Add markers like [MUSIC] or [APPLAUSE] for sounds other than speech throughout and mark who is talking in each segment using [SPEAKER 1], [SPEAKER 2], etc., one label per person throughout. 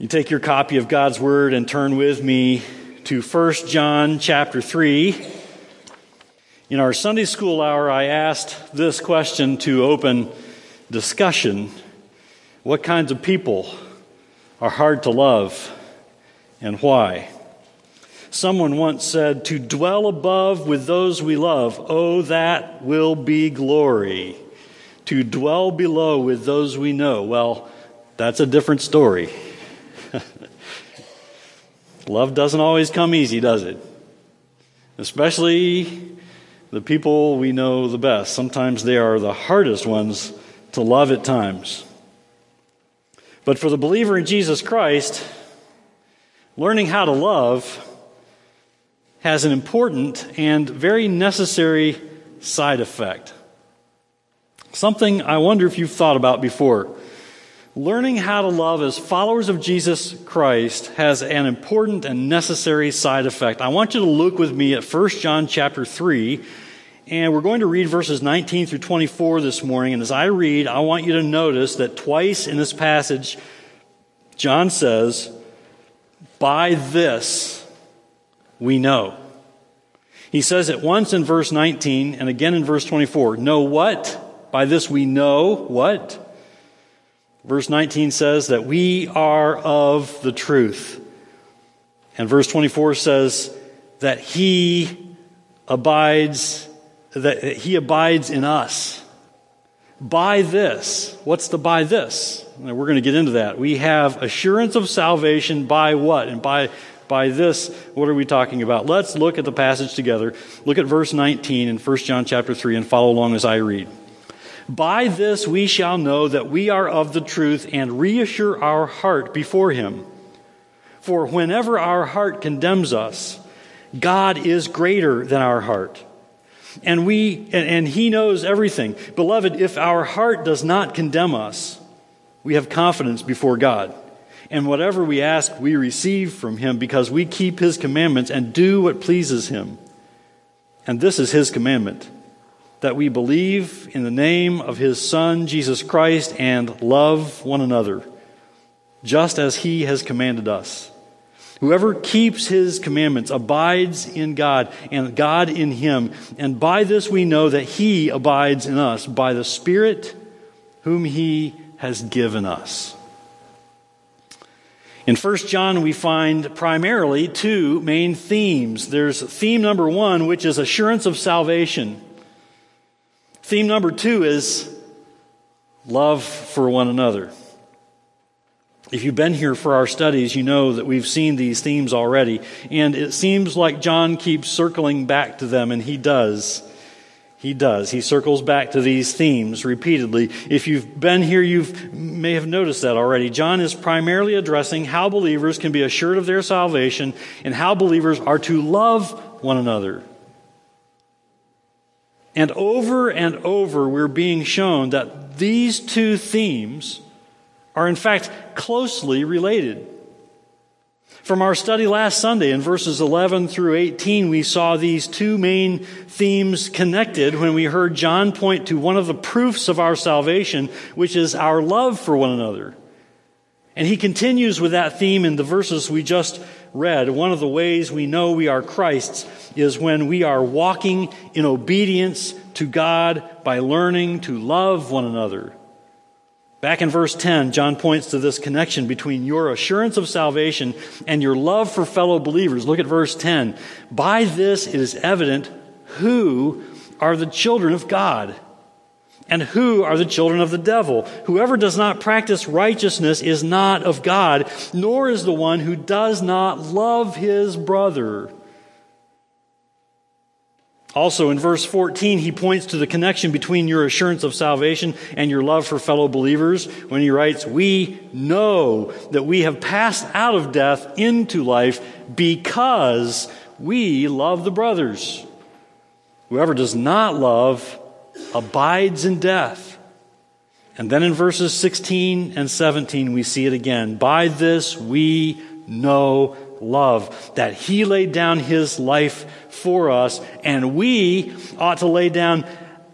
[SPEAKER 1] You take your copy of God's Word and turn with me to 1 John chapter 3. In our Sunday school hour, I asked this question to open discussion What kinds of people are hard to love and why? Someone once said, To dwell above with those we love, oh, that will be glory. To dwell below with those we know, well, that's a different story. [LAUGHS] Love doesn't always come easy, does it? Especially the people we know the best. Sometimes they are the hardest ones to love at times. But for the believer in Jesus Christ, learning how to love has an important and very necessary side effect. Something I wonder if you've thought about before. Learning how to love as followers of Jesus Christ has an important and necessary side effect. I want you to look with me at 1 John chapter 3, and we're going to read verses 19 through 24 this morning. And as I read, I want you to notice that twice in this passage, John says, By this we know. He says it once in verse 19 and again in verse 24. Know what? By this we know what? Verse 19 says that we are of the truth. And verse 24 says that he abides that he abides in us. By this, what's the by this? And we're going to get into that. We have assurance of salvation by what? And by by this, what are we talking about? Let's look at the passage together. Look at verse 19 in 1 John chapter 3 and follow along as I read. By this we shall know that we are of the truth and reassure our heart before Him. For whenever our heart condemns us, God is greater than our heart. And we and, and he knows everything. Beloved, if our heart does not condemn us, we have confidence before God. And whatever we ask, we receive from him because we keep his commandments and do what pleases him. And this is his commandment that we believe in the name of his Son, Jesus Christ, and love one another, just as he has commanded us. Whoever keeps his commandments abides in God, and God in him. And by this we know that he abides in us, by the Spirit whom he has given us. In 1 John, we find primarily two main themes. There's theme number one, which is assurance of salvation. Theme number two is love for one another. If you've been here for our studies, you know that we've seen these themes already. And it seems like John keeps circling back to them, and he does. He does. He circles back to these themes repeatedly. If you've been here, you may have noticed that already. John is primarily addressing how believers can be assured of their salvation and how believers are to love one another. And over and over, we're being shown that these two themes are, in fact, closely related. From our study last Sunday in verses 11 through 18, we saw these two main themes connected when we heard John point to one of the proofs of our salvation, which is our love for one another. And he continues with that theme in the verses we just read. One of the ways we know we are Christ's is when we are walking in obedience to God by learning to love one another. Back in verse 10, John points to this connection between your assurance of salvation and your love for fellow believers. Look at verse 10. By this it is evident who are the children of God and who are the children of the devil. Whoever does not practice righteousness is not of God, nor is the one who does not love his brother. Also, in verse 14, he points to the connection between your assurance of salvation and your love for fellow believers when he writes, We know that we have passed out of death into life because we love the brothers. Whoever does not love abides in death. And then in verses 16 and 17, we see it again. By this we know love, that he laid down his life for us, and we ought to lay down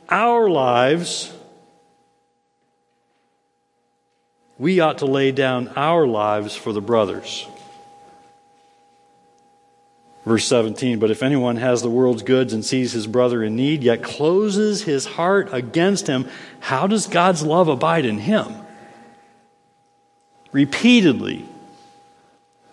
[SPEAKER 1] our lives we ought to lay down our lives for the brothers. Verse 17, but if anyone has the world's goods and sees his brother in need, yet closes his heart against him, how does God's love abide in him? Repeatedly,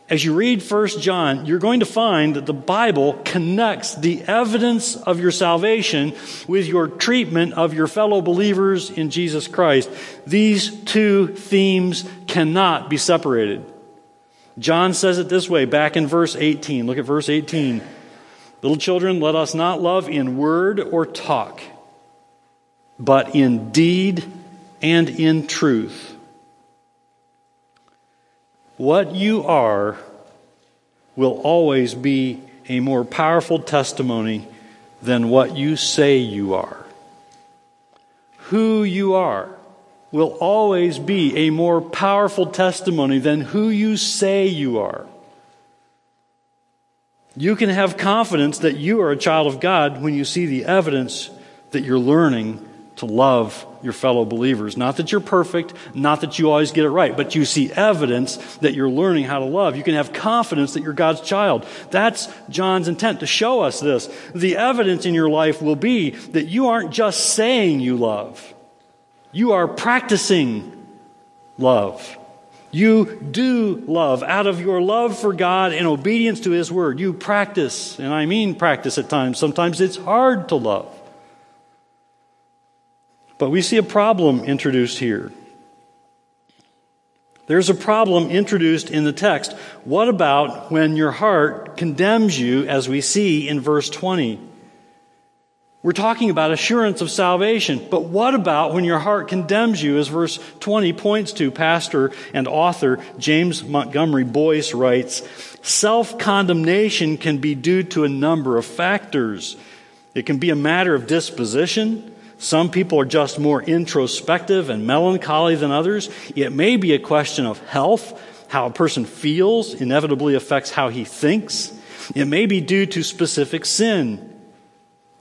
[SPEAKER 1] as you read 1 John, you're going to find that the Bible connects the evidence of your salvation with your treatment of your fellow believers in Jesus Christ. These two themes cannot be separated. John says it this way back in verse 18. Look at verse 18. Little children, let us not love in word or talk, but in deed and in truth. What you are will always be a more powerful testimony than what you say you are. Who you are will always be a more powerful testimony than who you say you are. You can have confidence that you are a child of God when you see the evidence that you're learning to love your fellow believers. Not that you're perfect, not that you always get it right, but you see evidence that you're learning how to love. You can have confidence that you're God's child. That's John's intent to show us this. The evidence in your life will be that you aren't just saying you love, you are practicing love. You do love out of your love for God and obedience to His Word. You practice, and I mean practice at times. Sometimes it's hard to love. But we see a problem introduced here. There's a problem introduced in the text. What about when your heart condemns you, as we see in verse 20? We're talking about assurance of salvation, but what about when your heart condemns you, as verse 20 points to? Pastor and author James Montgomery Boice writes Self condemnation can be due to a number of factors. It can be a matter of disposition. Some people are just more introspective and melancholy than others. It may be a question of health. How a person feels inevitably affects how he thinks. It may be due to specific sin.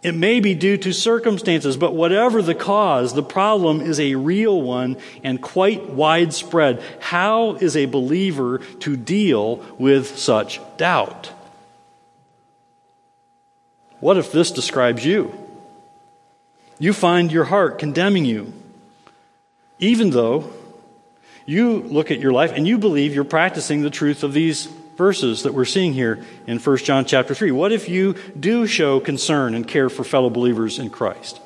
[SPEAKER 1] It may be due to circumstances, but whatever the cause, the problem is a real one and quite widespread. How is a believer to deal with such doubt? What if this describes you? you find your heart condemning you. Even though you look at your life and you believe you're practicing the truth of these verses that we're seeing here in 1 John chapter 3. What if you do show concern and care for fellow believers in Christ?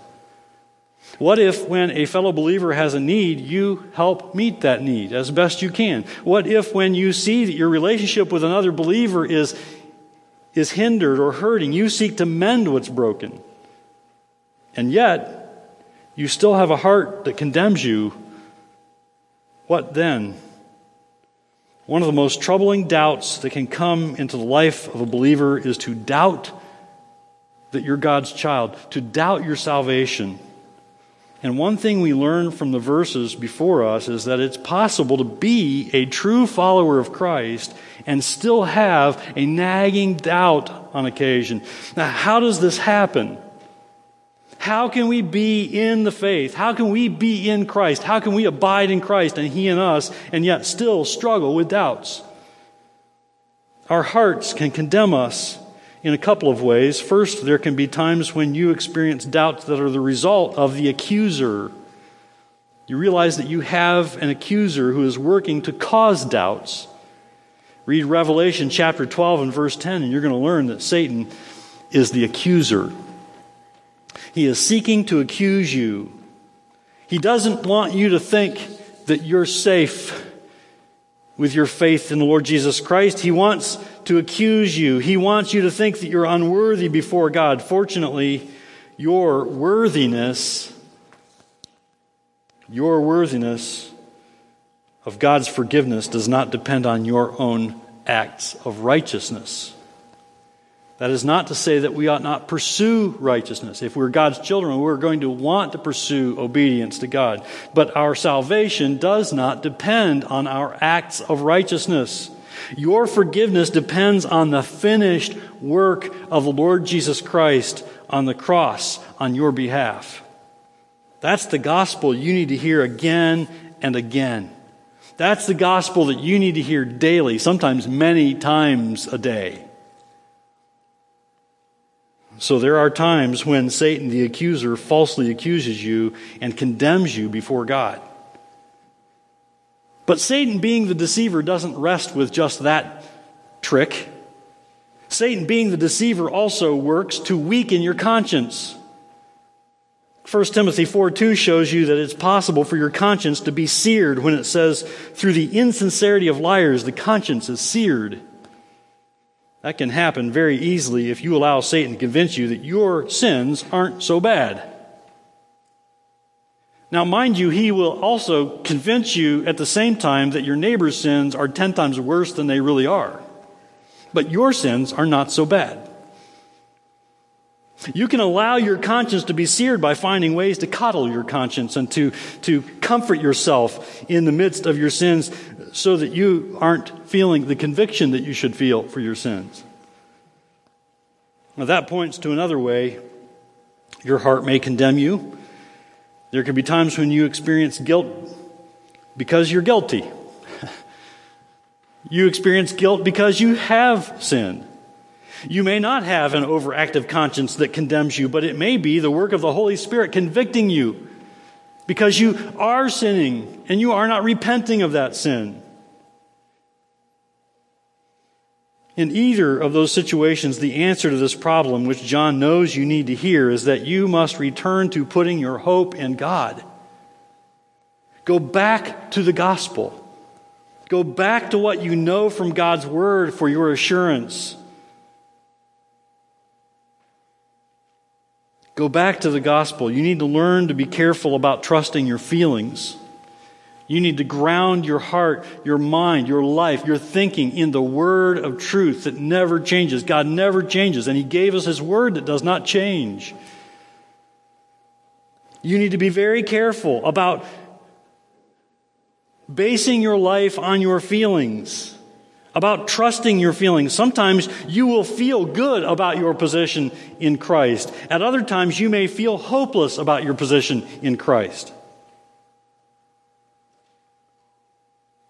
[SPEAKER 1] What if, when a fellow believer has a need, you help meet that need as best you can? What if, when you see that your relationship with another believer is, is hindered or hurting, you seek to mend what's broken? and yet you still have a heart that condemns you, what then? One of the most troubling doubts that can come into the life of a believer is to doubt that you're God's child, to doubt your salvation. And one thing we learn from the verses before us is that it's possible to be a true follower of Christ and still have a nagging doubt on occasion. Now, how does this happen? How can we be in the faith? How can we be in Christ? How can we abide in Christ and He in us and yet still struggle with doubts? Our hearts can condemn us in a couple of ways. First, there can be times when you experience doubts that are the result of the accuser. You realize that you have an accuser who is working to cause doubts. Read Revelation chapter 12 and verse 10, and you're going to learn that Satan is the accuser. He is seeking to accuse you. He doesn't want you to think that you're safe with your faith in the Lord Jesus Christ. He wants to accuse you. He wants you to think that you're unworthy before God. Fortunately, your worthiness, your worthiness of God's forgiveness does not depend on your own acts of righteousness. That is not to say that we ought not pursue righteousness. If we're God's children, we're going to want to pursue obedience to God. But our salvation does not depend on our acts of righteousness. Your forgiveness depends on the finished work of the Lord Jesus Christ on the cross on your behalf. That's the gospel you need to hear again and again. That's the gospel that you need to hear daily, sometimes many times a day. So there are times when Satan, the accuser, falsely accuses you and condemns you before God. But Satan, being the deceiver, doesn't rest with just that trick. Satan, being the deceiver, also works to weaken your conscience. 1 Timothy 4 2 shows you that it's possible for your conscience to be seared when it says, through the insincerity of liars, the conscience is seared. That can happen very easily if you allow Satan to convince you that your sins aren't so bad. Now, mind you, he will also convince you at the same time that your neighbor's sins are 10 times worse than they really are. But your sins are not so bad. You can allow your conscience to be seared by finding ways to coddle your conscience and to, to comfort yourself in the midst of your sins so that you aren't feeling the conviction that you should feel for your sins. Now, that points to another way your heart may condemn you. There can be times when you experience guilt because you're guilty. [LAUGHS] you experience guilt because you have sinned. You may not have an overactive conscience that condemns you, but it may be the work of the Holy Spirit convicting you because you are sinning and you are not repenting of that sin. In either of those situations, the answer to this problem, which John knows you need to hear, is that you must return to putting your hope in God. Go back to the gospel. Go back to what you know from God's word for your assurance. Go back to the gospel. You need to learn to be careful about trusting your feelings. You need to ground your heart, your mind, your life, your thinking in the word of truth that never changes. God never changes, and He gave us His word that does not change. You need to be very careful about basing your life on your feelings about trusting your feelings. Sometimes you will feel good about your position in Christ. At other times, you may feel hopeless about your position in Christ.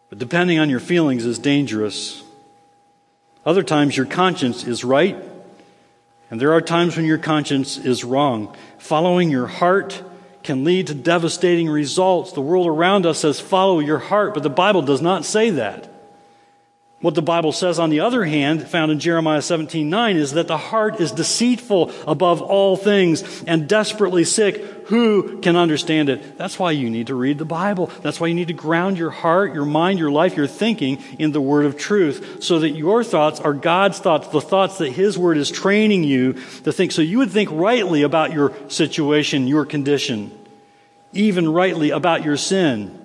[SPEAKER 1] But depending on your feelings is dangerous. Other times, your conscience is right, and there are times when your conscience is wrong. Following your heart can lead to devastating results. The world around us says, follow your heart, but the Bible does not say that. What the Bible says, on the other hand, found in Jeremiah 17 9, is that the heart is deceitful above all things and desperately sick. Who can understand it? That's why you need to read the Bible. That's why you need to ground your heart, your mind, your life, your thinking in the Word of truth so that your thoughts are God's thoughts, the thoughts that His Word is training you to think. So you would think rightly about your situation, your condition, even rightly about your sin.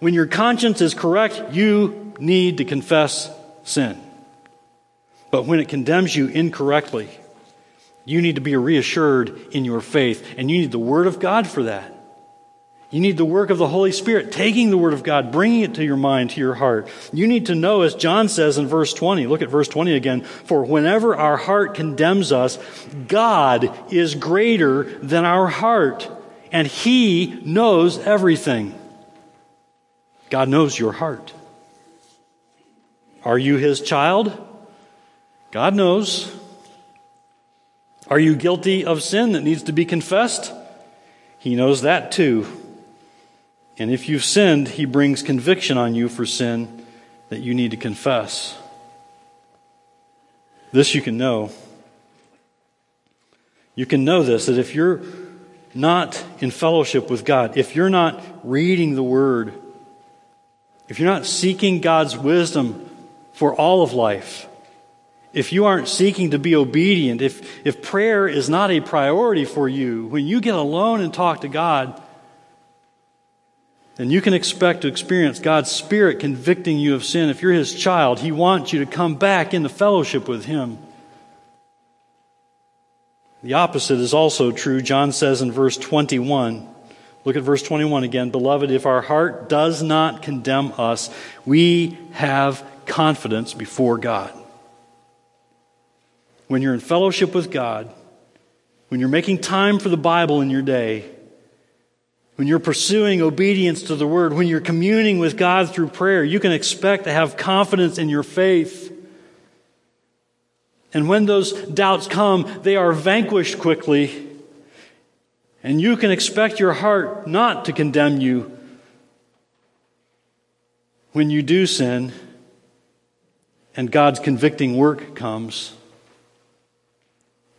[SPEAKER 1] When your conscience is correct, you need to confess sin. But when it condemns you incorrectly, you need to be reassured in your faith, and you need the Word of God for that. You need the work of the Holy Spirit, taking the Word of God, bringing it to your mind, to your heart. You need to know, as John says in verse 20, look at verse 20 again, for whenever our heart condemns us, God is greater than our heart, and He knows everything. God knows your heart. Are you his child? God knows. Are you guilty of sin that needs to be confessed? He knows that too. And if you've sinned, he brings conviction on you for sin that you need to confess. This you can know. You can know this that if you're not in fellowship with God, if you're not reading the Word, if you're not seeking God's wisdom for all of life. If you aren't seeking to be obedient, if, if prayer is not a priority for you, when you get alone and talk to God, then you can expect to experience God's Spirit convicting you of sin. If you're His child, He wants you to come back into fellowship with Him. The opposite is also true. John says in verse 21. Look at verse 21 again. Beloved, if our heart does not condemn us, we have confidence before God. When you're in fellowship with God, when you're making time for the Bible in your day, when you're pursuing obedience to the word, when you're communing with God through prayer, you can expect to have confidence in your faith. And when those doubts come, they are vanquished quickly. And you can expect your heart not to condemn you when you do sin and God's convicting work comes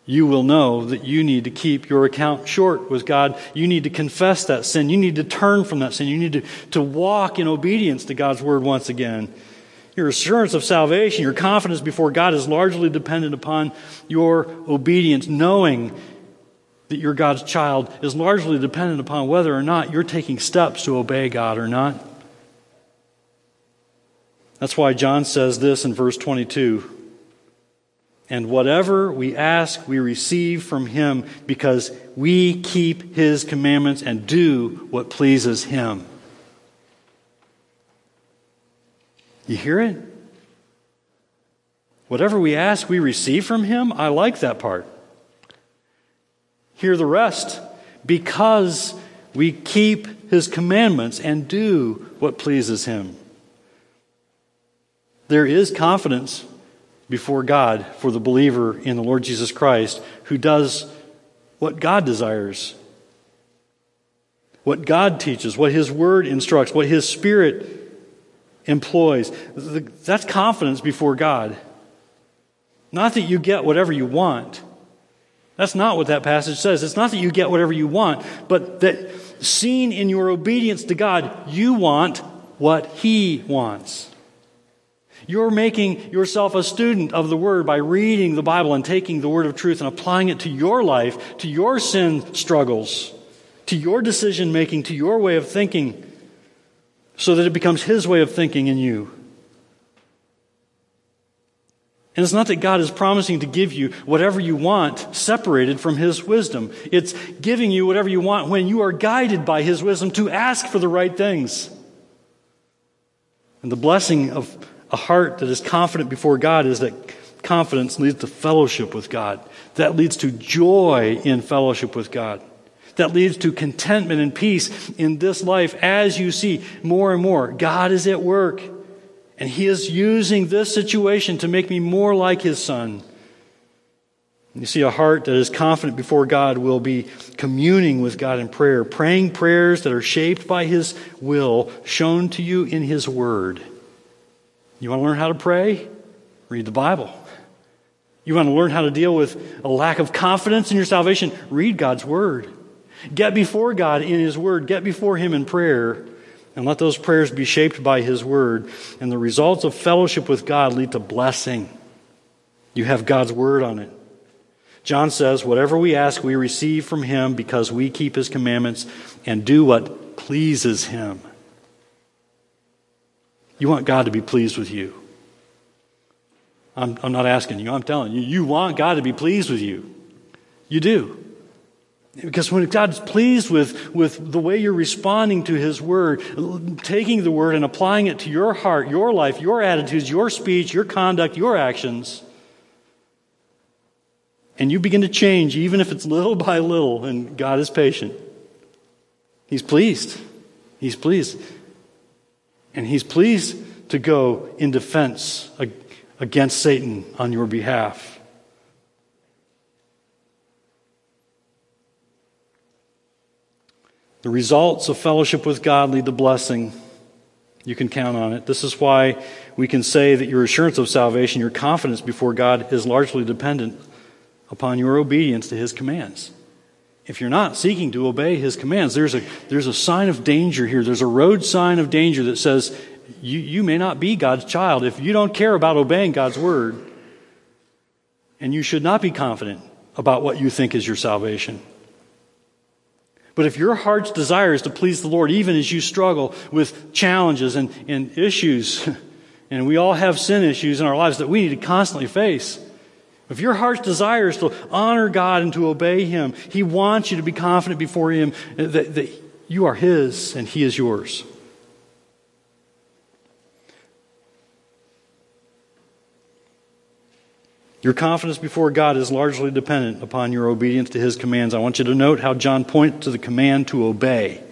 [SPEAKER 1] you will know that you need to keep your account short with God. You need to confess that sin. You need to turn from that sin. You need to, to walk in obedience to God's word once again. Your assurance of salvation, your confidence before God is largely dependent upon your obedience, knowing that you're God's child is largely dependent upon whether or not you're taking steps to obey God or not. That's why John says this in verse 22 and whatever we ask, we receive from him because we keep his commandments and do what pleases him. You hear it? Whatever we ask, we receive from him. I like that part. Hear the rest. Because we keep his commandments and do what pleases him. There is confidence before God for the believer in the Lord Jesus Christ who does what God desires, what God teaches, what His Word instructs, what His Spirit employs. That's confidence before God. Not that you get whatever you want. That's not what that passage says. It's not that you get whatever you want, but that seen in your obedience to God, you want what He wants. You're making yourself a student of the Word by reading the Bible and taking the Word of truth and applying it to your life, to your sin struggles, to your decision making, to your way of thinking, so that it becomes His way of thinking in you. And it's not that God is promising to give you whatever you want separated from His wisdom. It's giving you whatever you want when you are guided by His wisdom to ask for the right things. And the blessing of a heart that is confident before God is that confidence leads to fellowship with God. That leads to joy in fellowship with God. That leads to contentment and peace in this life as you see more and more God is at work. And He is using this situation to make me more like His Son. You see, a heart that is confident before God will be communing with God in prayer, praying prayers that are shaped by His will, shown to you in His Word. You want to learn how to pray? Read the Bible. You want to learn how to deal with a lack of confidence in your salvation? Read God's Word. Get before God in His Word. Get before Him in prayer. And let those prayers be shaped by His Word. And the results of fellowship with God lead to blessing. You have God's Word on it. John says, Whatever we ask, we receive from Him because we keep His commandments and do what pleases Him. You want God to be pleased with you. I'm, I'm not asking you, I'm telling you. You want God to be pleased with you. You do. Because when God's pleased with, with the way you're responding to His Word, taking the Word and applying it to your heart, your life, your attitudes, your speech, your conduct, your actions, and you begin to change, even if it's little by little, and God is patient, He's pleased. He's pleased. And he's pleased to go in defense against Satan on your behalf. The results of fellowship with God lead to blessing. You can count on it. This is why we can say that your assurance of salvation, your confidence before God, is largely dependent upon your obedience to His commands. If you're not seeking to obey his commands, there's a, there's a sign of danger here. There's a road sign of danger that says you, you may not be God's child if you don't care about obeying God's word. And you should not be confident about what you think is your salvation. But if your heart's desire is to please the Lord, even as you struggle with challenges and, and issues, [LAUGHS] and we all have sin issues in our lives that we need to constantly face, if your heart's desire is to honor God and to obey Him, He wants you to be confident before Him that, that you are His and He is yours. Your confidence before God is largely dependent upon your obedience to His commands. I want you to note how John points to the command to obey.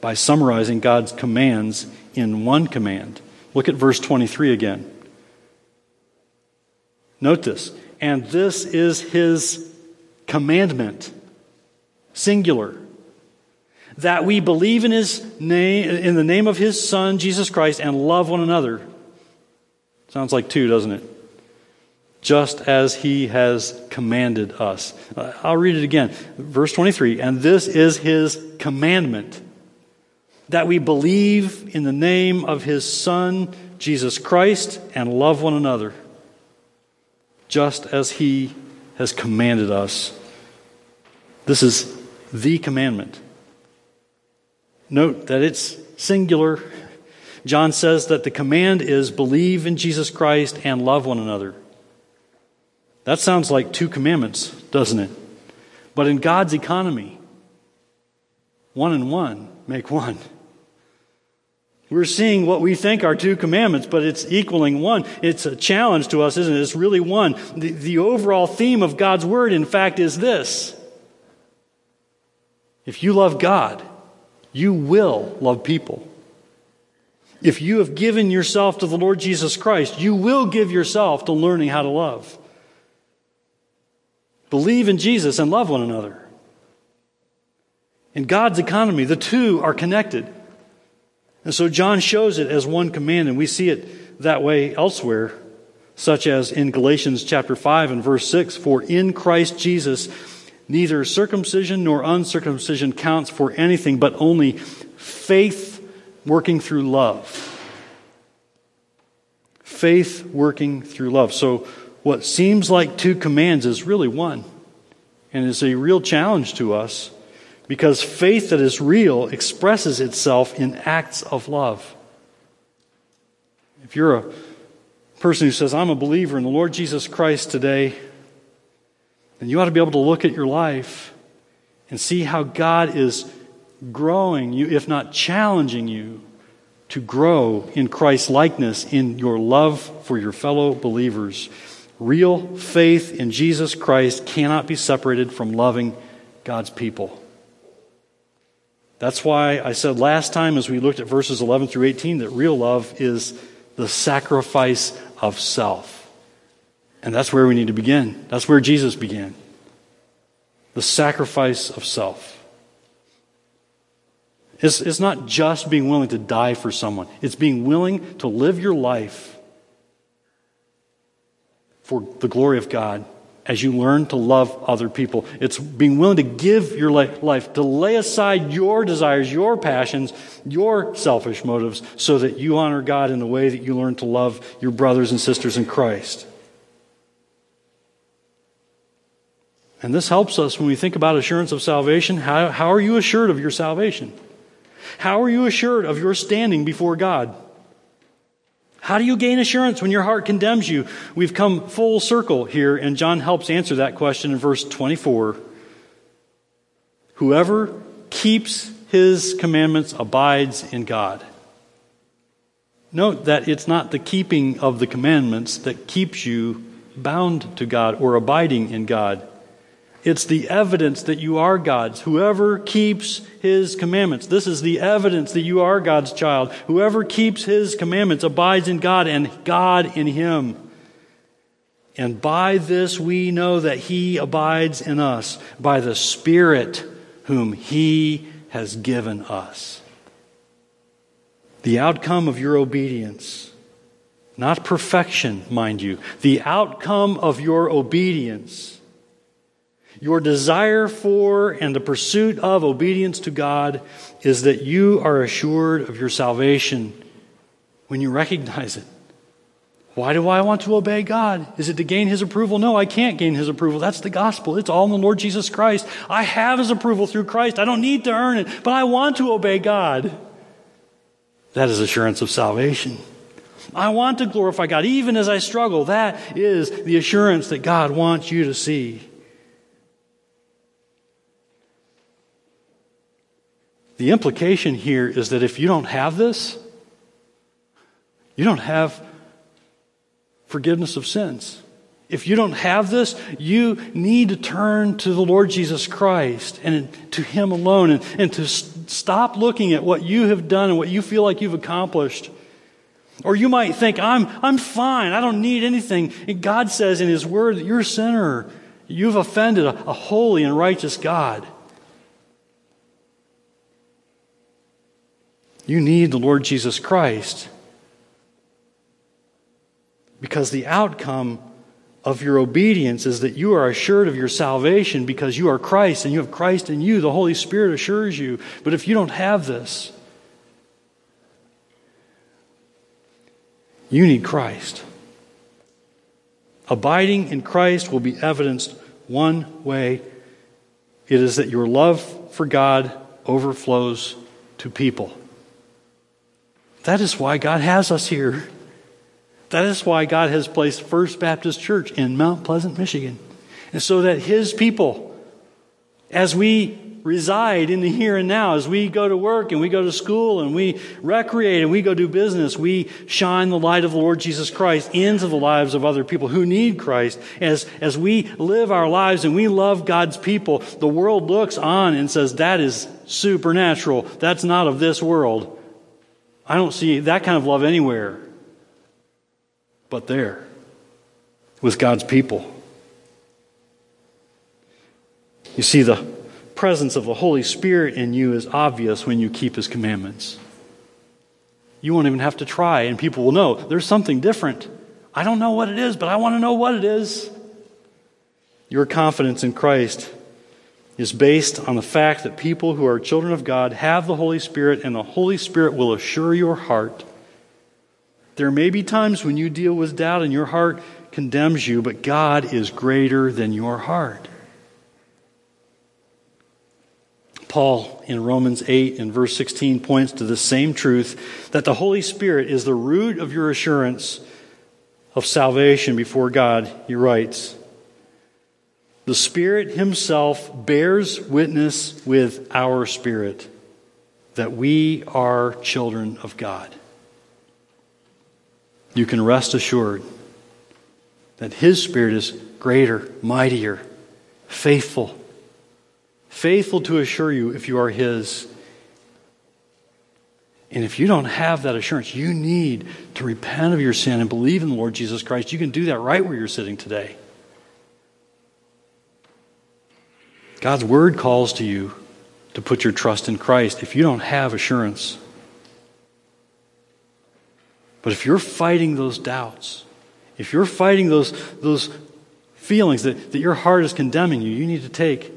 [SPEAKER 1] by summarizing God's commands in one command. Look at verse 23 again. Note this. And this is his commandment, singular, that we believe in his name, in the name of his son, Jesus Christ, and love one another. Sounds like two, doesn't it? Just as he has commanded us. Uh, I'll read it again. Verse 23 And this is his commandment that we believe in the name of his Son, Jesus Christ, and love one another, just as he has commanded us. This is the commandment. Note that it's singular. John says that the command is believe in Jesus Christ and love one another. That sounds like two commandments, doesn't it? But in God's economy, one and one make one. We're seeing what we think are two commandments, but it's equaling one. It's a challenge to us, isn't it? It's really one. The, the overall theme of God's Word, in fact, is this If you love God, you will love people. If you have given yourself to the Lord Jesus Christ, you will give yourself to learning how to love. Believe in Jesus and love one another. In God's economy, the two are connected. And so John shows it as one command, and we see it that way elsewhere, such as in Galatians chapter 5 and verse 6 For in Christ Jesus, neither circumcision nor uncircumcision counts for anything, but only faith working through love. Faith working through love. So, what seems like two commands is really one, and is a real challenge to us because faith that is real expresses itself in acts of love. If you're a person who says, I'm a believer in the Lord Jesus Christ today, then you ought to be able to look at your life and see how God is growing you, if not challenging you, to grow in Christ's likeness in your love for your fellow believers. Real faith in Jesus Christ cannot be separated from loving God's people. That's why I said last time, as we looked at verses 11 through 18, that real love is the sacrifice of self. And that's where we need to begin. That's where Jesus began. The sacrifice of self. It's, it's not just being willing to die for someone, it's being willing to live your life for the glory of God as you learn to love other people. It's being willing to give your life, to lay aside your desires, your passions, your selfish motives, so that you honor God in the way that you learn to love your brothers and sisters in Christ. And this helps us when we think about assurance of salvation. How, how are you assured of your salvation? How are you assured of your standing before God? How do you gain assurance when your heart condemns you? We've come full circle here, and John helps answer that question in verse 24. Whoever keeps his commandments abides in God. Note that it's not the keeping of the commandments that keeps you bound to God or abiding in God. It's the evidence that you are God's. Whoever keeps his commandments. This is the evidence that you are God's child. Whoever keeps his commandments abides in God and God in him. And by this we know that he abides in us, by the Spirit whom he has given us. The outcome of your obedience, not perfection, mind you, the outcome of your obedience your desire for and the pursuit of obedience to God is that you are assured of your salvation when you recognize it. Why do I want to obey God? Is it to gain His approval? No, I can't gain His approval. That's the gospel. It's all in the Lord Jesus Christ. I have His approval through Christ. I don't need to earn it, but I want to obey God. That is assurance of salvation. I want to glorify God even as I struggle. That is the assurance that God wants you to see. The implication here is that if you don't have this, you don't have forgiveness of sins. If you don't have this, you need to turn to the Lord Jesus Christ and to Him alone and, and to stop looking at what you have done and what you feel like you've accomplished. Or you might think, I'm, I'm fine. I don't need anything. And God says in His Word that you're a sinner. You've offended a, a holy and righteous God. You need the Lord Jesus Christ because the outcome of your obedience is that you are assured of your salvation because you are Christ and you have Christ in you. The Holy Spirit assures you. But if you don't have this, you need Christ. Abiding in Christ will be evidenced one way it is that your love for God overflows to people. That is why God has us here. That is why God has placed First Baptist Church in Mount Pleasant, Michigan. And so that His people, as we reside in the here and now, as we go to work and we go to school and we recreate and we go do business, we shine the light of the Lord Jesus Christ into the lives of other people who need Christ. As, as we live our lives and we love God's people, the world looks on and says, that is supernatural. That's not of this world. I don't see that kind of love anywhere but there with God's people. You see, the presence of the Holy Spirit in you is obvious when you keep His commandments. You won't even have to try, and people will know there's something different. I don't know what it is, but I want to know what it is. Your confidence in Christ is based on the fact that people who are children of God have the Holy Spirit, and the Holy Spirit will assure your heart there may be times when you deal with doubt and your heart condemns you, but God is greater than your heart. Paul in Romans 8 and verse 16 points to the same truth that the Holy Spirit is the root of your assurance of salvation before God. He writes, The Spirit Himself bears witness with our spirit that we are children of God you can rest assured that His Spirit is greater, mightier, faithful. Faithful to assure you if you are His. And if you don't have that assurance, you need to repent of your sin and believe in the Lord Jesus Christ. You can do that right where you're sitting today. God's Word calls to you to put your trust in Christ if you don't have assurance. But if you're fighting those doubts, if you're fighting those, those feelings that, that your heart is condemning you, you need to take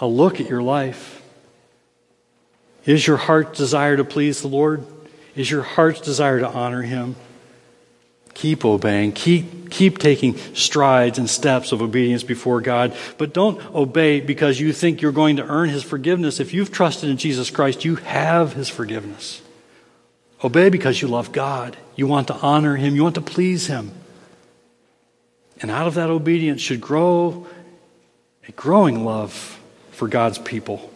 [SPEAKER 1] a look at your life. Is your heart's desire to please the Lord? Is your heart's desire to honor Him? Keep obeying. Keep, keep taking strides and steps of obedience before God. But don't obey because you think you're going to earn His forgiveness. If you've trusted in Jesus Christ, you have His forgiveness. Obey because you love God. You want to honor Him. You want to please Him. And out of that obedience should grow a growing love for God's people.